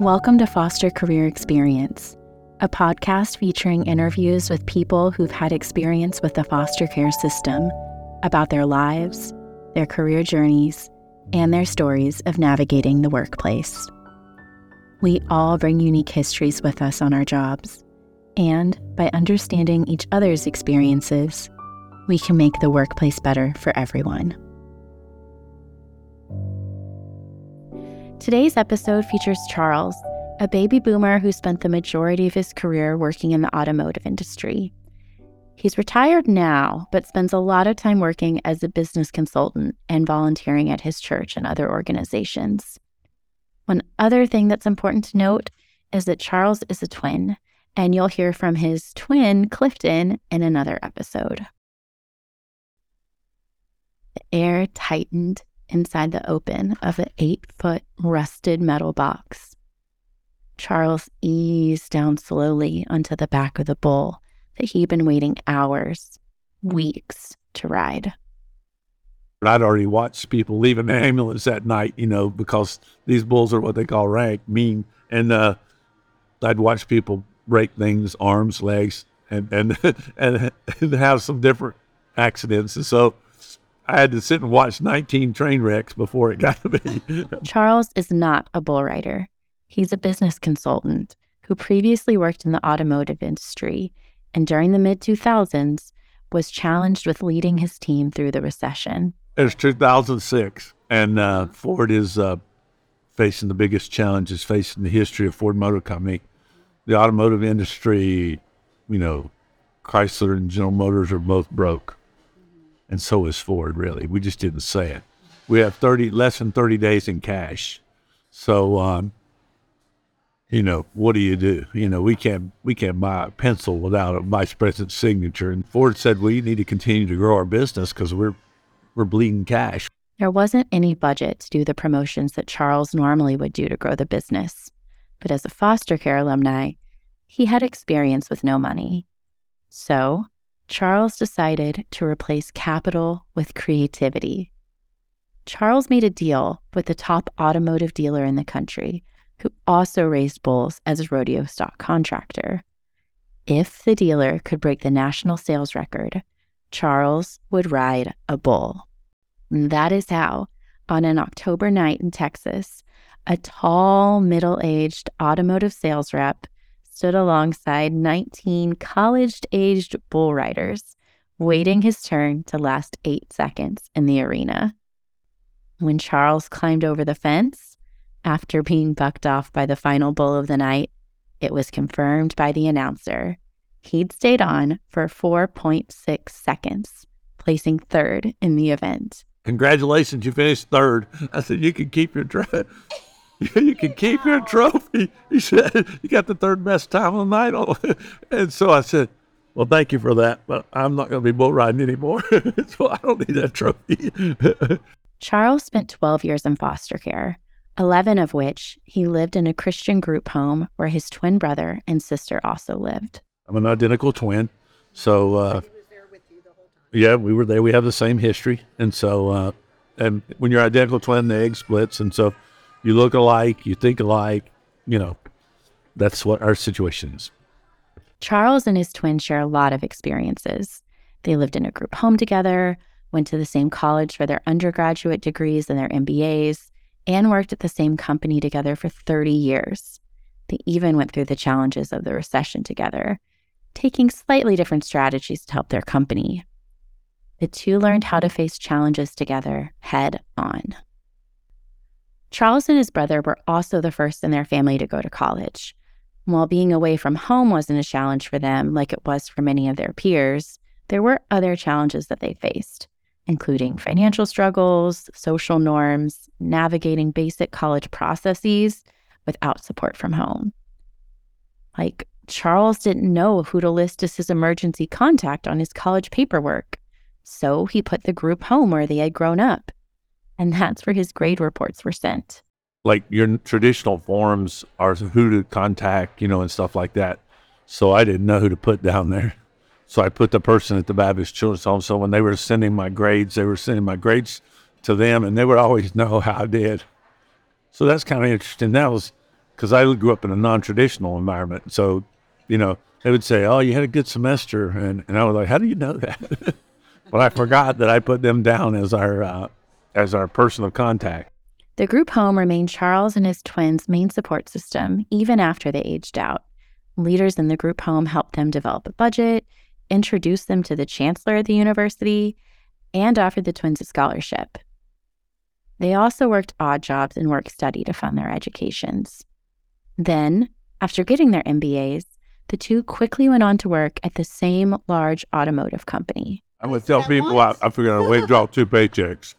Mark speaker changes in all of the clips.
Speaker 1: Welcome to Foster Career Experience, a podcast featuring interviews with people who've had experience with the foster care system about their lives, their career journeys, and their stories of navigating the workplace. We all bring unique histories with us on our jobs, and by understanding each other's experiences, we can make the workplace better for everyone. Today's episode features Charles, a baby boomer who spent the majority of his career working in the automotive industry. He's retired now, but spends a lot of time working as a business consultant and volunteering at his church and other organizations. One other thing that's important to note is that Charles is a twin, and you'll hear from his twin, Clifton, in another episode. The air tightened inside the open of an eight foot rusted metal box. Charles eased down slowly onto the back of the bull that he'd been waiting hours, weeks to ride.
Speaker 2: I'd already watched people leaving the ambulance that night, you know, because these bulls are what they call rank, mean. And uh, I'd watch people break things, arms, legs, and, and, and, and have some different accidents. And so I had to sit and watch 19 train wrecks before it got to me.
Speaker 1: Charles is not a bull rider. He's a business consultant who previously worked in the automotive industry and during the mid 2000s was challenged with leading his team through the recession.
Speaker 2: It's 2006, and uh, Ford is uh, facing the biggest challenges facing the history of Ford Motor Company. The automotive industry, you know, Chrysler and General Motors are both broke and so is Ford. Really, we just didn't say it. We have thirty less than thirty days in cash, so um, you know what do you do? You know we can't we can't buy a pencil without a vice president's signature. And Ford said we need to continue to grow our business because we're we're bleeding cash.
Speaker 1: There wasn't any budget to do the promotions that Charles normally would do to grow the business, but as a foster care alumni, he had experience with no money. So Charles decided to replace capital with creativity. Charles made a deal with the top automotive dealer in the country, who also raised bulls as a rodeo stock contractor. If the dealer could break the national sales record, Charles would ride a bull. And that is how, on an October night in Texas, a tall, middle aged automotive sales rep stood alongside 19 college aged bull riders, waiting his turn to last eight seconds in the arena. When Charles climbed over the fence, after being bucked off by the final bull of the night, it was confirmed by the announcer. He'd stayed on for 4.6 seconds, placing third in the event.
Speaker 2: Congratulations, you finished third. I said, You can keep your trophy. you can keep your trophy. He said, You got the third best time of the night. And so I said, Well, thank you for that, but I'm not going to be bull riding anymore. so I don't need that trophy.
Speaker 1: Charles spent 12 years in foster care, 11 of which he lived in a Christian group home where his twin brother and sister also lived.
Speaker 2: I'm an identical twin. So, uh, yeah, we were there. We have the same history. And so, uh, and when you're identical twin, the egg splits. And so, you look alike, you think alike, you know, that's what our situation is.
Speaker 1: Charles and his twin share a lot of experiences. They lived in a group home together, went to the same college for their undergraduate degrees and their MBAs, and worked at the same company together for 30 years. They even went through the challenges of the recession together, taking slightly different strategies to help their company. The two learned how to face challenges together head on. Charles and his brother were also the first in their family to go to college. While being away from home wasn't a challenge for them like it was for many of their peers, there were other challenges that they faced, including financial struggles, social norms, navigating basic college processes without support from home. Like, Charles didn't know who to list as his emergency contact on his college paperwork, so he put the group home where they had grown up and that's where his grade reports were sent.
Speaker 2: Like your traditional forms are who to contact, you know, and stuff like that. So I didn't know who to put down there. So I put the person at the Baptist Children's Home. So when they were sending my grades, they were sending my grades to them, and they would always know how I did. So that's kind of interesting. That was because I grew up in a non-traditional environment. So, you know, they would say, "Oh, you had a good semester," and, and I was like, "How do you know that?" but I forgot that I put them down as our uh, as our personal contact.
Speaker 1: The group home remained Charles and his twins' main support system even after they aged out. Leaders in the group home helped them develop a budget, introduce them to the chancellor of the university, and offered the twins a scholarship. They also worked odd jobs and work study to fund their educations. Then, after getting their MBAs, the two quickly went on to work at the same large automotive company.
Speaker 2: I would tell people I, I figured out a way to draw two paychecks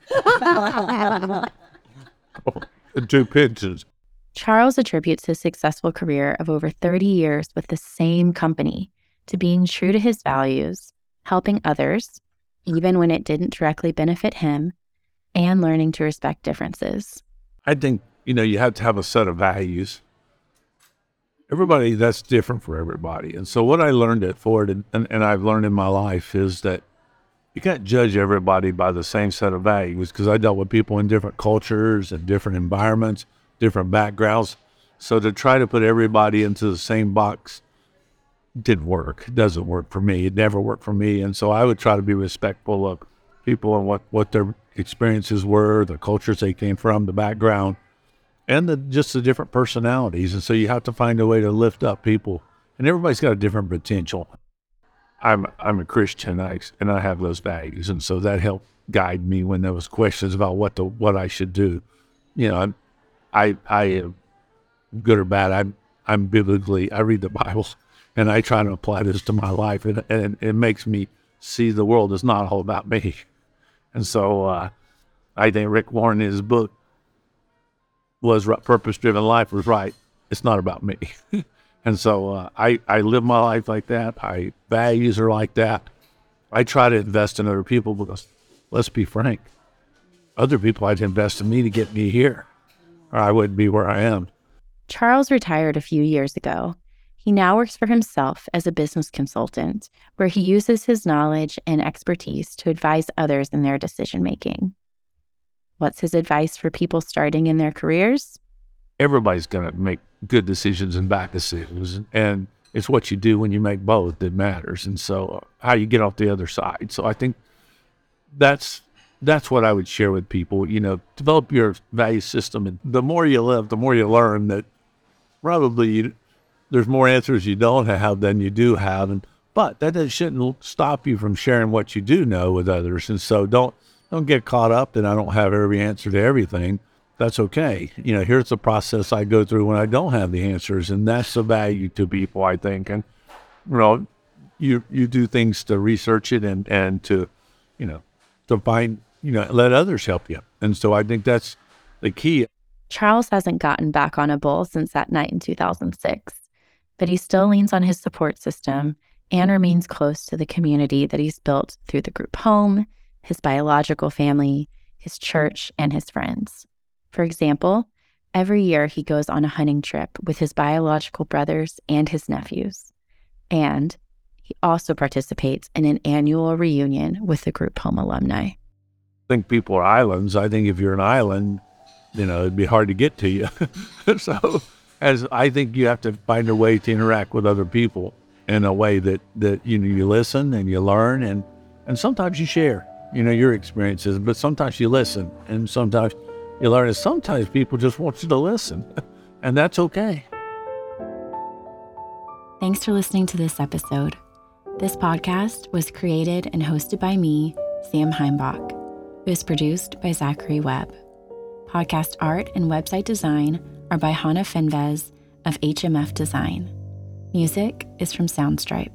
Speaker 2: and two pensions.
Speaker 1: Charles attributes his successful career of over 30 years with the same company to being true to his values, helping others, even when it didn't directly benefit him, and learning to respect differences.
Speaker 2: I think, you know, you have to have a set of values. Everybody, that's different for everybody. And so, what I learned at Ford and, and, and I've learned in my life is that you can't judge everybody by the same set of values because I dealt with people in different cultures and different environments, different backgrounds. So, to try to put everybody into the same box didn't work. It doesn't work for me. It never worked for me. And so, I would try to be respectful of people and what, what their experiences were, the cultures they came from, the background, and the, just the different personalities. And so you have to find a way to lift up people. And everybody's got a different potential. I'm I'm a Christian, I, and I have those values, and so that helped guide me when there was questions about what the what I should do. You know, I'm, I I am good or bad. I'm I'm biblically I read the Bible, and I try to apply this to my life, and, and it makes me see the world is not all about me. And so uh, I think Rick Warren in his book was purpose driven life was right. It's not about me. and so uh, I, I live my life like that. I values are like that. I try to invest in other people because let's be frank, other people had to invest in me to get me here, or I wouldn't be where I am.
Speaker 1: Charles retired a few years ago. He now works for himself as a business consultant, where he uses his knowledge and expertise to advise others in their decision making. What's his advice for people starting in their careers?
Speaker 2: Everybody's going to make good decisions and bad decisions. And it's what you do when you make both that matters. And so uh, how you get off the other side. So I think that's that's what I would share with people. You know, develop your value system, and the more you live, the more you learn that probably you, there's more answers you don't have than you do have, and but that shouldn't stop you from sharing what you do know with others. And so don't don't get caught up that I don't have every answer to everything. That's okay. You know, here's the process I go through when I don't have the answers, and that's the value to people, I think. And you know, you you do things to research it and and to, you know, to find you know let others help you. And so I think that's the key.
Speaker 1: Charles hasn't gotten back on a bull since that night in 2006, but he still leans on his support system and remains close to the community that he's built through the group home his biological family, his church, and his friends. For example, every year he goes on a hunting trip with his biological brothers and his nephews. And he also participates in an annual reunion with the group home alumni. I
Speaker 2: think people are islands. I think if you're an island, you know, it'd be hard to get to you. so, as I think you have to find a way to interact with other people in a way that, that you know you listen and you learn and and sometimes you share you know, your experiences, but sometimes you listen and sometimes you learn. And sometimes people just want you to listen, and that's okay.
Speaker 1: Thanks for listening to this episode. This podcast was created and hosted by me, Sam Heimbach. It was produced by Zachary Webb. Podcast art and website design are by Hannah Fenvez of HMF Design. Music is from Soundstripe.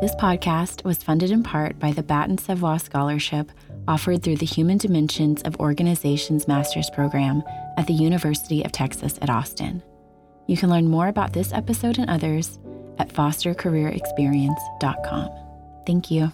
Speaker 1: This podcast was funded in part by the Baton Savoie Scholarship offered through the Human Dimensions of Organizations Master's Program at the University of Texas at Austin. You can learn more about this episode and others at fostercareerexperience.com. Thank you.